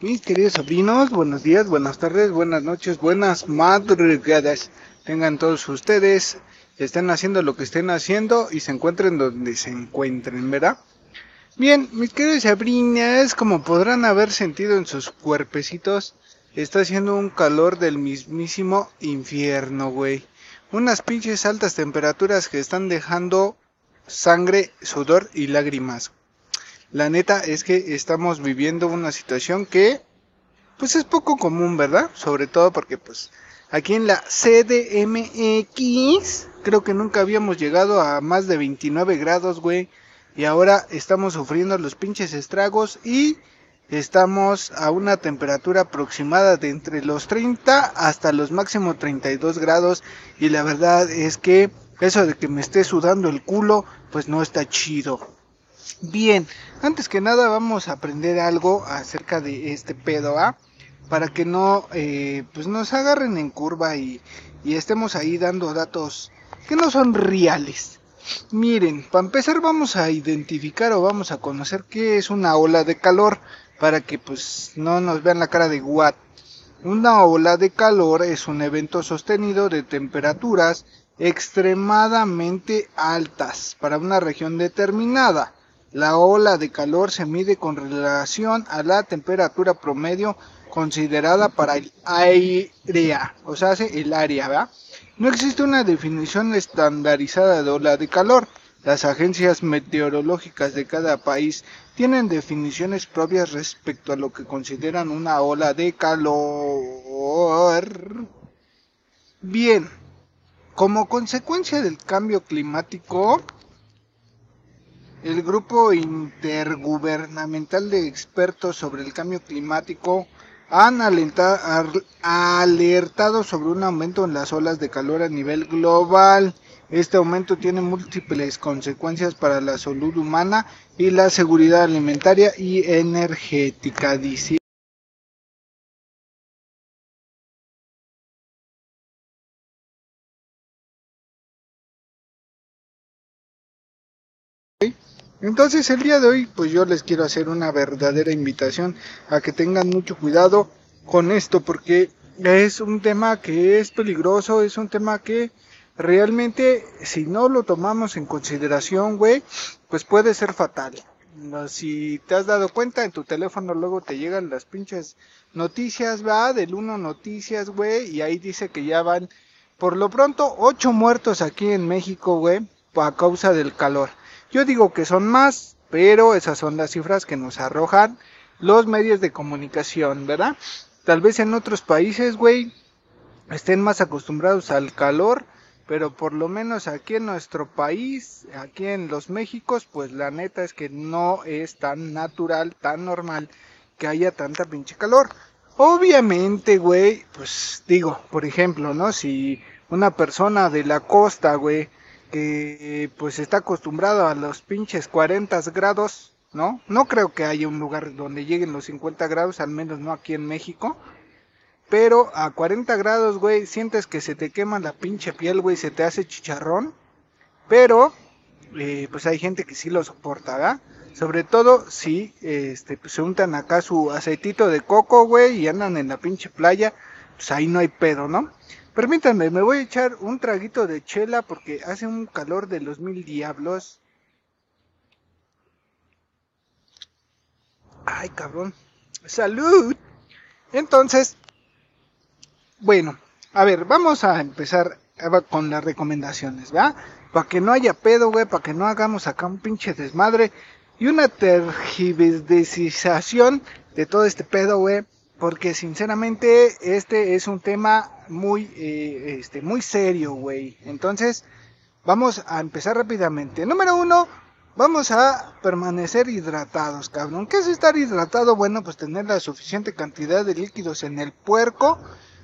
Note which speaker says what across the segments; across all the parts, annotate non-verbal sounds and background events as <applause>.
Speaker 1: Mis queridos sobrinos, buenos días, buenas tardes, buenas noches, buenas madrugadas. Tengan todos ustedes, estén haciendo lo que estén haciendo y se encuentren donde se encuentren, ¿verdad? Bien, mis queridos sobrinas, como podrán haber sentido en sus cuerpecitos, está haciendo un calor del mismísimo infierno, güey. Unas pinches altas temperaturas que están dejando sangre, sudor y lágrimas. La neta es que estamos viviendo una situación que pues es poco común, ¿verdad? Sobre todo porque pues aquí en la CDMX creo que nunca habíamos llegado a más de 29 grados, güey. Y ahora estamos sufriendo los pinches estragos y estamos a una temperatura aproximada de entre los 30 hasta los máximo 32 grados. Y la verdad es que eso de que me esté sudando el culo, pues no está chido. Bien, antes que nada vamos a aprender algo acerca de este pedo, ¿ah? Para que no, eh, pues nos agarren en curva y, y estemos ahí dando datos que no son reales. Miren, para empezar vamos a identificar o vamos a conocer qué es una ola de calor para que pues no nos vean la cara de what. Una ola de calor es un evento sostenido de temperaturas extremadamente altas para una región determinada la ola de calor se mide con relación a la temperatura promedio considerada para el área, o sea, el área, ¿verdad? No existe una definición estandarizada de ola de calor. Las agencias meteorológicas de cada país tienen definiciones propias respecto a lo que consideran una ola de calor. Bien, como consecuencia del cambio climático, el Grupo Intergubernamental de Expertos sobre el Cambio Climático han alertado sobre un aumento en las olas de calor a nivel global. Este aumento tiene múltiples consecuencias para la salud humana y la seguridad alimentaria y energética. Entonces el día de hoy pues yo les quiero hacer una verdadera invitación a que tengan mucho cuidado con esto porque es un tema que es peligroso, es un tema que realmente si no lo tomamos en consideración, güey, pues puede ser fatal. Si te has dado cuenta, en tu teléfono luego te llegan las pinches noticias, va, del uno noticias, güey, y ahí dice que ya van, por lo pronto, ocho muertos aquí en México, güey, a causa del calor. Yo digo que son más, pero esas son las cifras que nos arrojan los medios de comunicación, ¿verdad? Tal vez en otros países, güey, estén más acostumbrados al calor, pero por lo menos aquí en nuestro país, aquí en los Méxicos, pues la neta es que no es tan natural, tan normal que haya tanta pinche calor. Obviamente, güey, pues digo, por ejemplo, ¿no? Si una persona de la costa, güey, que pues está acostumbrado a los pinches 40 grados, ¿no? No creo que haya un lugar donde lleguen los 50 grados, al menos no aquí en México. Pero a 40 grados, güey, sientes que se te quema la pinche piel, güey, se te hace chicharrón. Pero, eh, pues hay gente que sí lo soporta, ¿verdad? Sobre todo si este, pues, se untan acá su aceitito de coco, güey, y andan en la pinche playa, pues ahí no hay pedo, ¿no? Permítanme, me voy a echar un traguito de chela porque hace un calor de los mil diablos. Ay, cabrón. Salud. Entonces, bueno, a ver, vamos a empezar con las recomendaciones, ¿va? Para que no haya pedo, güey, para que no hagamos acá un pinche desmadre y una tergiversación de todo este pedo, güey porque sinceramente este es un tema muy, eh, este, muy serio, güey. Entonces, vamos a empezar rápidamente. Número uno, vamos a permanecer hidratados, cabrón. ¿Qué es estar hidratado? Bueno, pues tener la suficiente cantidad de líquidos en el puerco.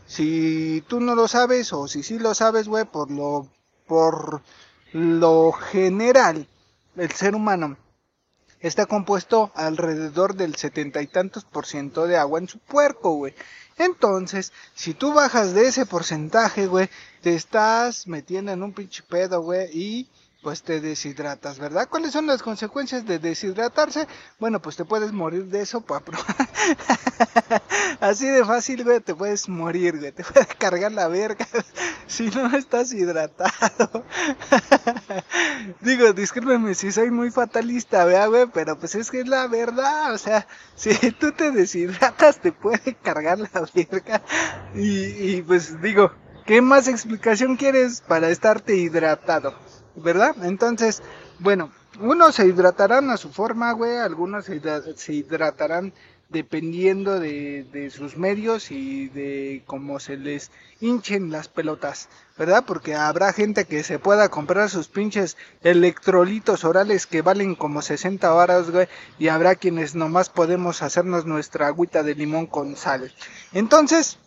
Speaker 1: Si tú no lo sabes o si sí lo sabes, güey, por lo, por lo general, el ser humano está compuesto alrededor del setenta y tantos por ciento de agua en su puerco, güey. Entonces, si tú bajas de ese porcentaje, güey, te estás metiendo en un pinche pedo, güey, y pues te deshidratas, ¿verdad? ¿Cuáles son las consecuencias de deshidratarse? Bueno, pues te puedes morir de eso, papá. <laughs> Así de fácil, güey, te puedes morir, güey. Te puedes cargar la verga <laughs> si no estás hidratado. <laughs> Digo, discúlpeme si soy muy fatalista, vea, güey, pero pues es que es la verdad. O sea, si tú te deshidratas, te puede cargar la verga. Y, y pues digo, ¿qué más explicación quieres para estarte hidratado? ¿Verdad? Entonces, bueno, unos se hidratarán a su forma, güey, algunos se, hidratarán dependiendo de, sus medios y de cómo se les hinchen las pelotas, ¿verdad? Porque habrá gente que se pueda comprar sus pinches electrolitos orales que valen como 60 horas, güey, y habrá quienes nomás podemos hacernos nuestra agüita de limón con sal. Entonces,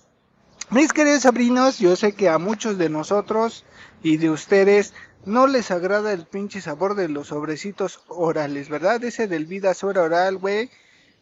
Speaker 1: mis queridos sobrinos, yo sé que a muchos de nosotros y de ustedes no les agrada el pinche sabor de los sobrecitos orales, ¿verdad? Ese del vida sobra oral, güey.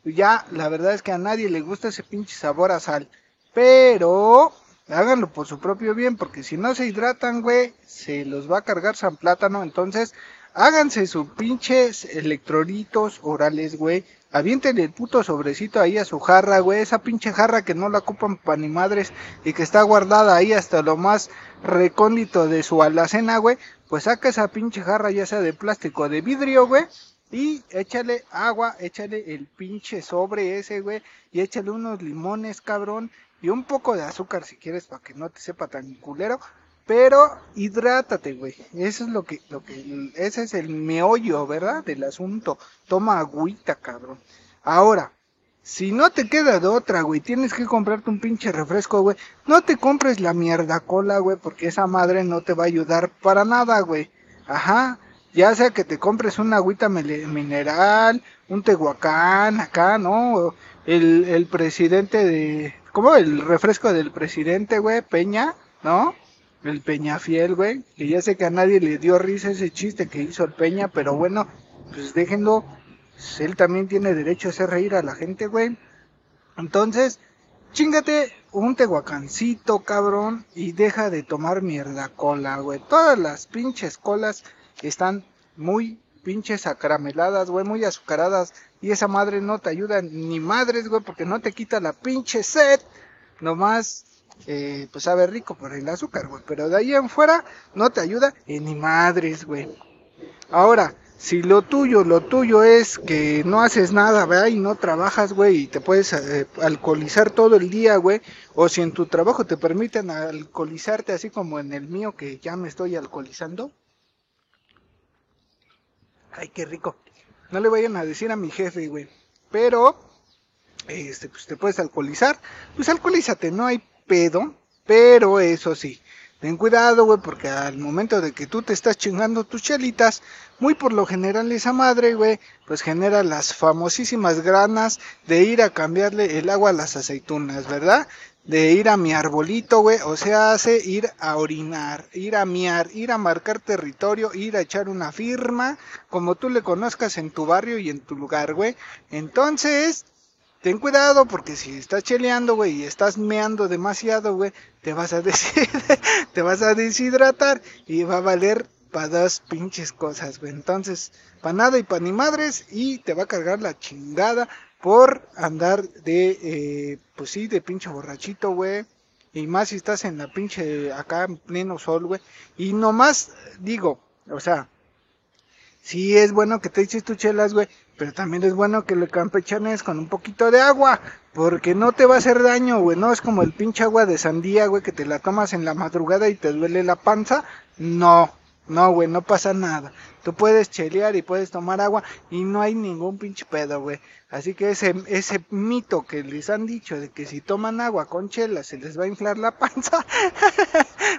Speaker 1: Ya, la verdad es que a nadie le gusta ese pinche sabor a sal. Pero, háganlo por su propio bien, porque si no se hidratan, güey, se los va a cargar San Plátano. Entonces, háganse sus pinches electrolitos orales, güey. Avienten el puto sobrecito ahí a su jarra, güey. Esa pinche jarra que no la ocupan pa' ni madres y que está guardada ahí hasta lo más recóndito de su alacena, güey. Pues saca esa pinche jarra ya sea de plástico o de vidrio, güey. Y échale agua, échale el pinche sobre ese, güey. Y échale unos limones, cabrón. Y un poco de azúcar si quieres para que no te sepa tan culero. Pero hidrátate, güey. Eso es lo que, lo que, ese es el meollo, ¿verdad? Del asunto. Toma agüita, cabrón. Ahora, si no te queda de otra, güey, tienes que comprarte un pinche refresco, güey. No te compres la mierda cola, güey, porque esa madre no te va a ayudar para nada, güey. Ajá. Ya sea que te compres una agüita mineral, un tehuacán, acá, ¿no? El, el presidente de... ¿Cómo? El refresco del presidente, güey, Peña, ¿no? El Peña Fiel, güey. Que ya sé que a nadie le dio risa ese chiste que hizo el Peña, pero bueno, pues déjenlo. Él también tiene derecho a hacer reír a la gente, güey. Entonces, chingate un tehuacancito, cabrón, y deja de tomar mierda cola, güey. Todas las pinches colas están muy pinches acarameladas, güey, muy azucaradas. Y esa madre no te ayuda ni madres, güey, porque no te quita la pinche sed. Nomás eh, pues sabe rico por el azúcar, güey. Pero de ahí en fuera no te ayuda en ni madres, güey. Ahora, si lo tuyo, lo tuyo es que no haces nada, ¿verdad? Y no trabajas, güey, y te puedes eh, alcoholizar todo el día, güey. O si en tu trabajo te permiten alcoholizarte, así como en el mío, que ya me estoy alcoholizando. Ay, qué rico. No le vayan a decir a mi jefe, güey. Pero, este, pues te puedes alcoholizar. Pues alcoholízate, no hay pedo, pero eso sí, ten cuidado, güey, porque al momento de que tú te estás chingando tus chelitas, muy por lo general esa madre, güey, pues genera las famosísimas granas de ir a cambiarle el agua a las aceitunas, ¿verdad? De ir a mi arbolito, güey, o sea, hace ir a orinar, ir a miar, ir a marcar territorio, ir a echar una firma, como tú le conozcas en tu barrio y en tu lugar, güey. Entonces, ten cuidado porque si estás cheleando, güey, y estás meando demasiado, güey, te vas a <laughs> te vas a deshidratar y va a valer para dos pinches cosas, güey. Entonces, para nada y para ni madres y te va a cargar la chingada por andar de, eh, pues sí, de pinche borrachito, güey. Y más si estás en la pinche, acá en pleno sol, güey. Y nomás digo, o sea, sí es bueno que te eches tus chelas, güey, pero también es bueno que le campechanes con un poquito de agua, porque no te va a hacer daño, güey. No es como el pinche agua de sandía, güey, que te la tomas en la madrugada y te duele la panza. No, no, güey, no pasa nada. Tú puedes chelear y puedes tomar agua y no hay ningún pinche pedo, güey. Así que ese, ese mito que les han dicho de que si toman agua con chela se les va a inflar la <laughs> panza,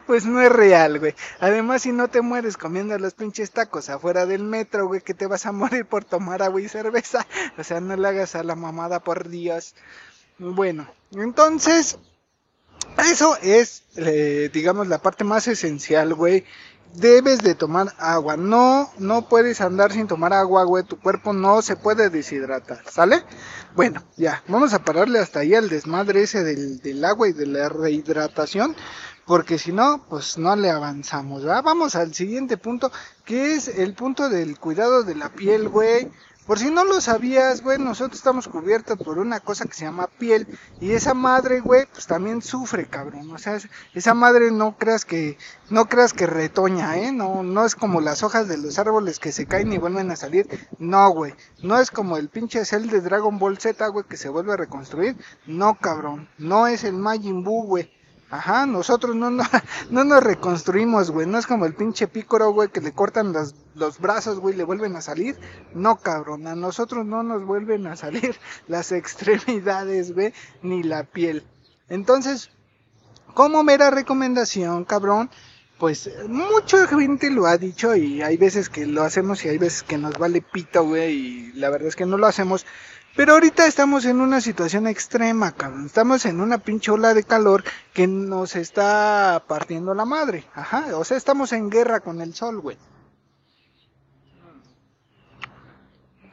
Speaker 1: pues no es real, güey. Además, si no te mueres comiendo los pinches tacos afuera del metro, güey, que te vas a morir por tomar agua y cerveza. <laughs> O sea, no le hagas a la mamada, por Dios. Bueno, entonces, eso es, eh, digamos, la parte más esencial, güey debes de tomar agua. No, no puedes andar sin tomar agua, güey. Tu cuerpo no se puede deshidratar, ¿sale? Bueno, ya, vamos a pararle hasta ahí al desmadre ese del, del agua y de la rehidratación. porque si no, pues no le avanzamos, ¿verdad? Vamos al siguiente punto, que es el punto del cuidado de la piel, güey. Por si no lo sabías, güey, nosotros estamos cubiertos por una cosa que se llama piel. Y esa madre, güey, pues también sufre, cabrón. O sea, esa madre no creas que, no creas que retoña, ¿eh? No, no es como las hojas de los árboles que se caen y vuelven a salir. No, güey. No es como el pinche cel de Dragon Ball Z, güey, que se vuelve a reconstruir. No, cabrón. No es el Majin Buu, güey. Ajá, nosotros no, no, <laughs> no nos reconstruimos, güey. No es como el pinche pícoro, güey, que le cortan los, los brazos, güey, le vuelven a salir. No, cabrón, a nosotros no nos vuelven a salir <laughs> las extremidades, güey, ni la piel. Entonces, como mera recomendación, cabrón, pues mucha gente lo ha dicho y hay veces que lo hacemos y hay veces que nos vale pito, güey, y la verdad es que no lo hacemos. Pero ahorita estamos en una situación extrema, cabrón. Estamos en una pinche ola de calor que nos está partiendo la madre. Ajá, o sea, estamos en guerra con el sol, güey.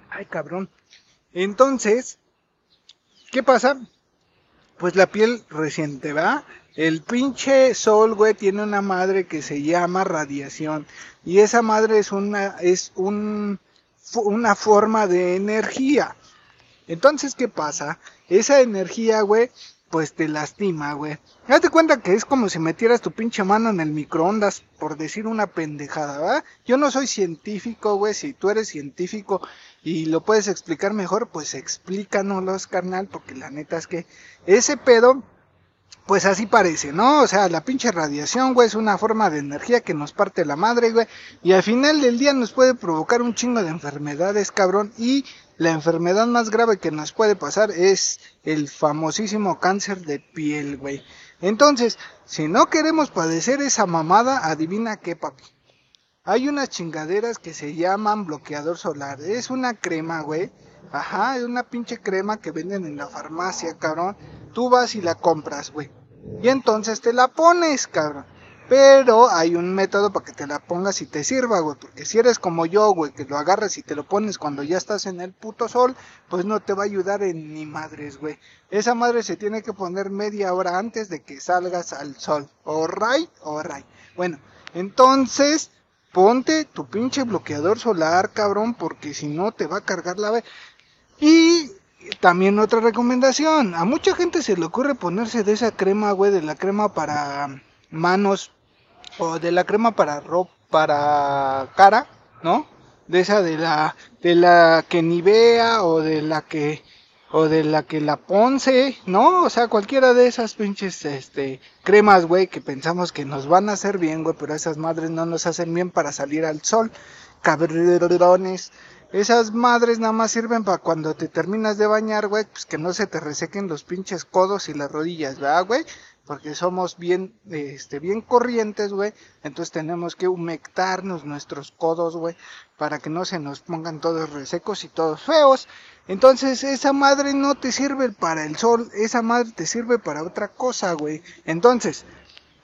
Speaker 1: Ay, cabrón. Entonces, ¿qué pasa? Pues la piel reciente, ¿va? El pinche sol, güey, tiene una madre que se llama radiación. Y esa madre es una, es un, una forma de energía. Entonces, ¿qué pasa? Esa energía, güey, pues te lastima, güey. Date cuenta que es como si metieras tu pinche mano en el microondas, por decir una pendejada, ¿verdad? Yo no soy científico, güey. Si tú eres científico y lo puedes explicar mejor, pues explícanoslo, carnal, porque la neta es que ese pedo pues así parece, ¿no? O sea, la pinche radiación, güey, es una forma de energía que nos parte la madre, güey. Y al final del día nos puede provocar un chingo de enfermedades, cabrón. Y la enfermedad más grave que nos puede pasar es el famosísimo cáncer de piel, güey. Entonces, si no queremos padecer esa mamada, adivina qué, papi. Hay unas chingaderas que se llaman bloqueador solar. Es una crema, güey. Ajá, es una pinche crema que venden en la farmacia, cabrón. Tú vas y la compras, güey. Y entonces te la pones, cabrón. Pero hay un método para que te la pongas y te sirva, güey. Porque si eres como yo, güey, que lo agarras y te lo pones cuando ya estás en el puto sol, pues no te va a ayudar en ni madres, güey. Esa madre se tiene que poner media hora antes de que salgas al sol. Alright, alright. Bueno, entonces ponte tu pinche bloqueador solar, cabrón, porque si no te va a cargar la... Y también otra recomendación, a mucha gente se le ocurre ponerse de esa crema, güey, de la crema para manos o de la crema para ropa, para cara, ¿no? De esa de la de la que Nivea o de la que o de la que la Ponce, ¿no? O sea, cualquiera de esas pinches este cremas, güey, que pensamos que nos van a hacer bien, güey, pero esas madres no nos hacen bien para salir al sol. Cabrones. Esas madres nada más sirven para cuando te terminas de bañar, güey, pues que no se te resequen los pinches codos y las rodillas, ¿verdad, güey? Porque somos bien, este, bien corrientes, güey. Entonces tenemos que humectarnos nuestros codos, güey, para que no se nos pongan todos resecos y todos feos. Entonces esa madre no te sirve para el sol, esa madre te sirve para otra cosa, güey. Entonces,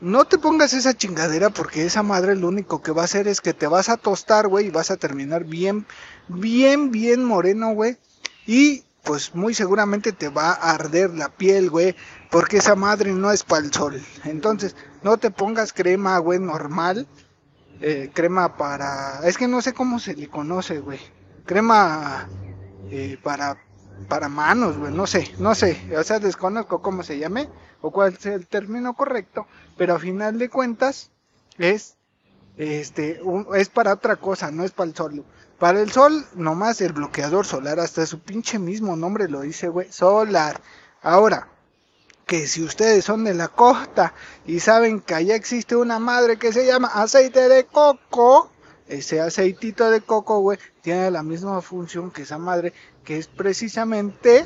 Speaker 1: no te pongas esa chingadera porque esa madre lo único que va a hacer es que te vas a tostar, güey, y vas a terminar bien, bien, bien moreno, güey. Y pues muy seguramente te va a arder la piel, güey, porque esa madre no es para el sol. Entonces, no te pongas crema, güey, normal. Eh, crema para... Es que no sé cómo se le conoce, güey. Crema eh, para para manos, güey, no sé, no sé, o sea, desconozco cómo se llame o cuál es el término correcto, pero a final de cuentas es este es para otra cosa, no es para el sol. Para el sol nomás el bloqueador solar, hasta su pinche mismo nombre lo dice, güey, solar. Ahora, que si ustedes son de la costa y saben que allá existe una madre que se llama aceite de coco, ese aceitito de coco, güey, tiene la misma función que esa madre, que es precisamente,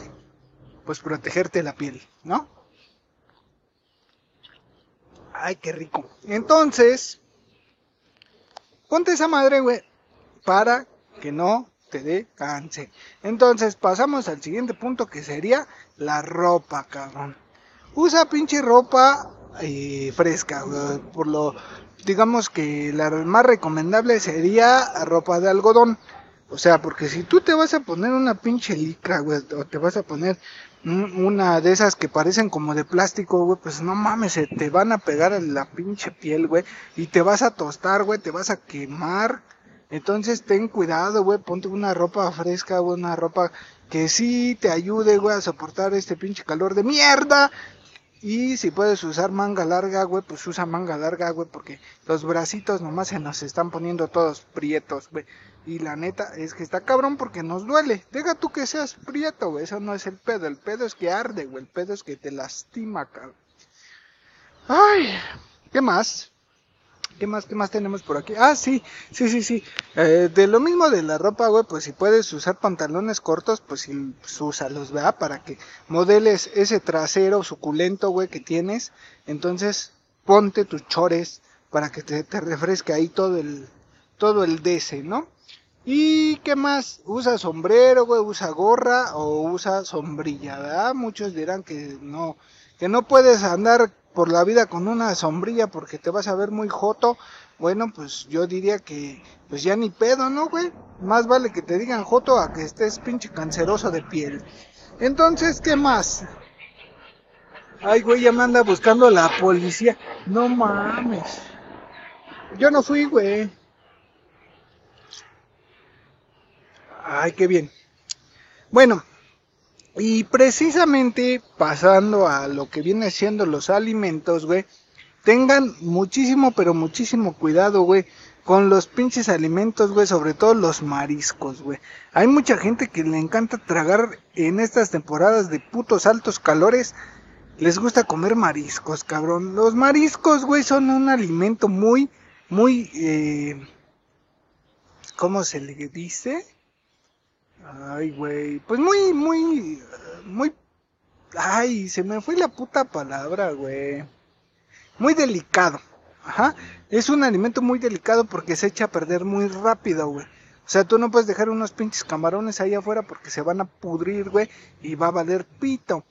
Speaker 1: pues, protegerte la piel, ¿no? Ay, qué rico. Entonces, ponte esa madre, güey, para que no te dé cáncer. Entonces, pasamos al siguiente punto que sería la ropa, cabrón. Usa pinche ropa eh, fresca, güey, por lo digamos que la más recomendable sería ropa de algodón. O sea, porque si tú te vas a poner una pinche licra, güey, o te vas a poner una de esas que parecen como de plástico, güey, pues no mames, se te van a pegar en la pinche piel, güey, y te vas a tostar, güey, te vas a quemar. Entonces ten cuidado, güey, ponte una ropa fresca, güey, una ropa que sí te ayude, güey, a soportar este pinche calor de mierda. Y si puedes usar manga larga, güey, pues usa manga larga, güey, porque los bracitos nomás se nos están poniendo todos prietos, güey. Y la neta es que está cabrón porque nos duele. Deja tú que seas prieto, güey. Eso no es el pedo. El pedo es que arde, güey. El pedo es que te lastima, cabrón. Ay, ¿qué más? ¿Qué más, qué más tenemos por aquí? Ah, sí, sí, sí, sí. Eh, de lo mismo de la ropa, güey, pues si puedes usar pantalones cortos, pues, sí, pues úsalos, ¿verdad? Para que modeles ese trasero suculento, güey, que tienes. Entonces, ponte tus chores para que te, te refresque ahí todo el, todo el DC, ¿no? ¿Y qué más? ¿Usa sombrero, güey? ¿Usa gorra o usa sombrilla, verdad? Muchos dirán que no, que no puedes andar por la vida con una sombrilla porque te vas a ver muy joto, bueno, pues yo diría que pues ya ni pedo, ¿no, güey? Más vale que te digan joto a que estés pinche canceroso de piel. Entonces, ¿qué más? Ay, güey, ya me anda buscando la policía. No mames. Yo no fui, güey. Ay, qué bien. Bueno, y precisamente pasando a lo que viene siendo los alimentos, güey, tengan muchísimo, pero muchísimo cuidado, güey, con los pinches alimentos, güey, sobre todo los mariscos, güey. Hay mucha gente que le encanta tragar en estas temporadas de putos altos calores. Les gusta comer mariscos, cabrón. Los mariscos, güey, son un alimento muy, muy, eh, ¿cómo se le dice? Ay, güey. Pues muy, muy, muy... Ay, se me fue la puta palabra, güey. Muy delicado. Ajá. Es un alimento muy delicado porque se echa a perder muy rápido, güey. O sea, tú no puedes dejar unos pinches camarones ahí afuera porque se van a pudrir, güey, y va a valer pito.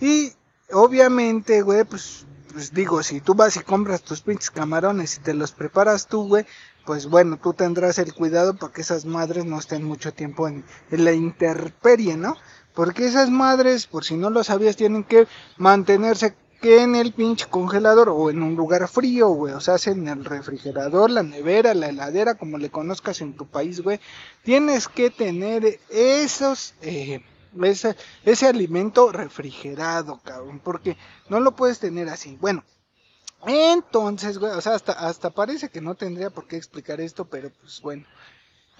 Speaker 1: Y obviamente, güey, pues, pues digo, si tú vas y compras tus pinches camarones y te los preparas tú, güey, pues bueno, tú tendrás el cuidado para que esas madres no estén mucho tiempo en, la interperie, ¿no? Porque esas madres, por si no lo sabías, tienen que mantenerse que en el pinche congelador o en un lugar frío, güey. O sea, en el refrigerador, la nevera, la heladera, como le conozcas en tu país, güey. Tienes que tener esos, eh, ese, alimento refrigerado, cabrón. Porque no lo puedes tener así. Bueno, entonces, güey, o sea, hasta, hasta parece que no tendría por qué explicar esto, pero pues bueno.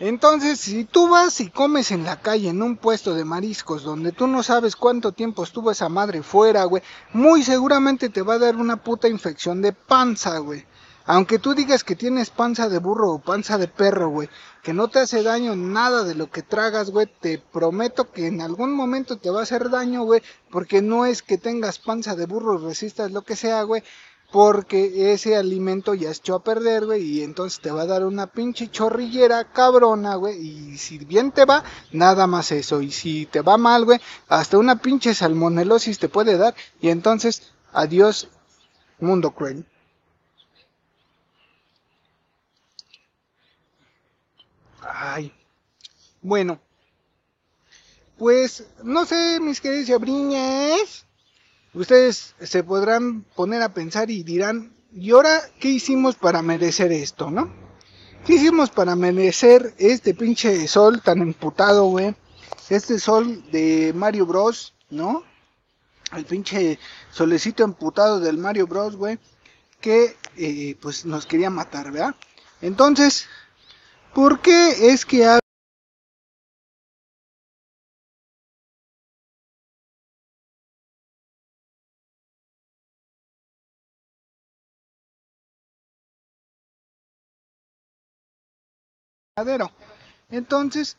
Speaker 1: Entonces, si tú vas y comes en la calle, en un puesto de mariscos, donde tú no sabes cuánto tiempo estuvo esa madre fuera, güey, muy seguramente te va a dar una puta infección de panza, güey. Aunque tú digas que tienes panza de burro o panza de perro, güey, que no te hace daño nada de lo que tragas, güey, te prometo que en algún momento te va a hacer daño, güey, porque no es que tengas panza de burro, resistas lo que sea, güey, porque ese alimento ya echó a perder, güey, y entonces te va a dar una pinche chorrillera cabrona, güey, y si bien te va, nada más eso, y si te va mal, güey, hasta una pinche salmonelosis te puede dar, y entonces, adiós, mundo cruel. Ay, bueno, pues, no sé, mis queridos abriñas ustedes se podrán poner a pensar y dirán, ¿y ahora qué hicimos para merecer esto, no? ¿Qué hicimos para merecer este pinche sol tan emputado, güey? Este sol de Mario Bros, ¿no? El pinche solecito emputado del Mario Bros, güey. Que eh, pues nos quería matar, ¿verdad? Entonces, ¿por qué es que Entonces,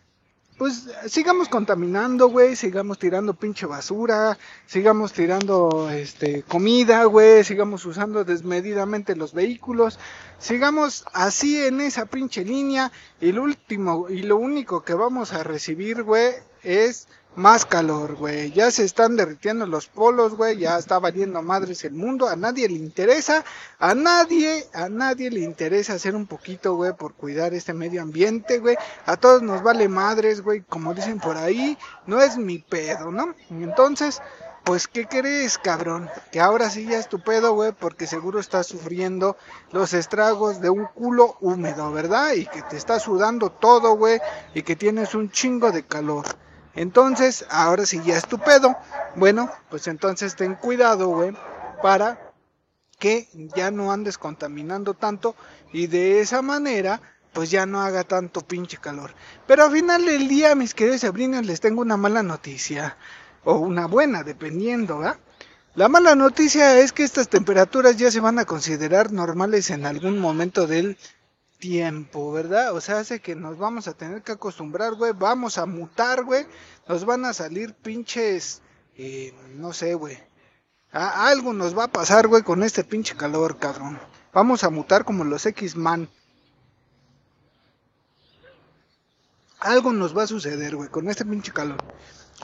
Speaker 1: pues sigamos contaminando, güey, sigamos tirando pinche basura, sigamos tirando este comida, güey, sigamos usando desmedidamente los vehículos, sigamos así en esa pinche línea y lo último y lo único que vamos a recibir, güey, es más calor, güey. Ya se están derritiendo los polos, güey. Ya está valiendo madres el mundo. A nadie le interesa. A nadie, a nadie le interesa hacer un poquito, güey, por cuidar este medio ambiente, güey. A todos nos vale madres, güey. Como dicen por ahí, no es mi pedo, ¿no? Entonces, pues, ¿qué crees, cabrón? Que ahora sí ya es tu pedo, güey, porque seguro estás sufriendo los estragos de un culo húmedo, ¿verdad? Y que te está sudando todo, güey, y que tienes un chingo de calor. Entonces, ahora sí ya es tu pedo. Bueno, pues entonces ten cuidado, güey, para que ya no andes contaminando tanto y de esa manera pues ya no haga tanto pinche calor. Pero al final del día, mis queridos sobrinos, les tengo una mala noticia o una buena, dependiendo, ¿verdad? La mala noticia es que estas temperaturas ya se van a considerar normales en algún momento del tiempo, ¿verdad? O sea, hace que nos vamos a tener que acostumbrar, güey, vamos a mutar, güey, nos van a salir pinches, eh, no sé, güey. algo nos va a pasar, güey, con este pinche calor, cabrón. Vamos a mutar como los X-Man. Algo nos va a suceder, güey, con este pinche calor.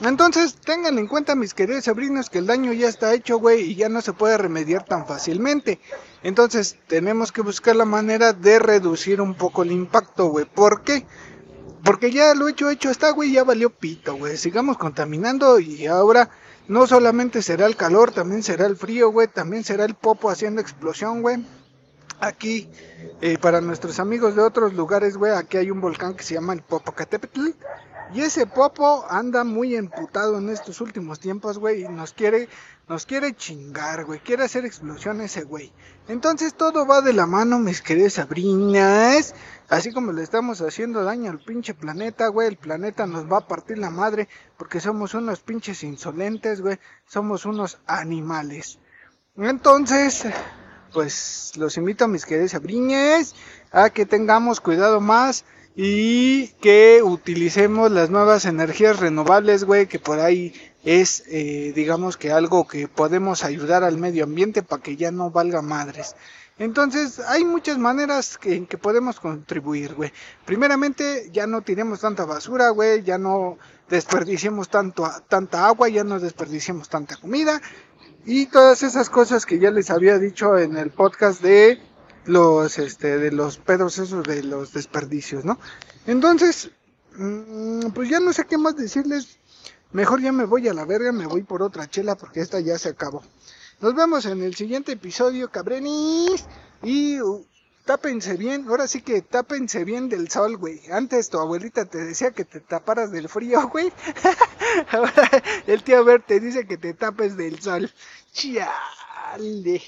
Speaker 1: Entonces, tengan en cuenta, mis queridos sobrinos, que el daño ya está hecho, güey, y ya no se puede remediar tan fácilmente. Entonces, tenemos que buscar la manera de reducir un poco el impacto, güey. ¿Por qué? Porque ya lo hecho, hecho está, güey, ya valió pito, güey. Sigamos contaminando y ahora no solamente será el calor, también será el frío, güey. También será el popo haciendo explosión, güey. Aquí, eh, para nuestros amigos de otros lugares, güey, aquí hay un volcán que se llama el Popocatépetl y ese Popo anda muy emputado en estos últimos tiempos, güey, y nos quiere, nos quiere chingar, güey, quiere hacer explosión ese güey. Entonces todo va de la mano, mis queridas Sabrinas. Así como le estamos haciendo daño al pinche planeta, güey, el planeta nos va a partir la madre porque somos unos pinches insolentes, güey, somos unos animales. Entonces, pues los invito a mis queridas Sabrinas a que tengamos cuidado más y que utilicemos las nuevas energías renovables, güey, que por ahí es, eh, digamos que algo que podemos ayudar al medio ambiente para que ya no valga madres. Entonces, hay muchas maneras que, en que podemos contribuir, güey. Primeramente, ya no tiremos tanta basura, güey, ya no desperdiciemos tanto, tanta agua, ya no desperdiciemos tanta comida y todas esas cosas que ya les había dicho en el podcast de los este de los pedos esos de los desperdicios, ¿no? Entonces, mm, pues ya no sé qué más decirles. Mejor ya me voy a la verga, me voy por otra chela porque esta ya se acabó. Nos vemos en el siguiente episodio, cabrenis. Y uh, tápense bien, ahora sí que tápense bien del sol, güey. Antes tu abuelita te decía que te taparas del frío, <laughs> güey. ahora el tío Bert te dice que te tapes del sol. Chiale.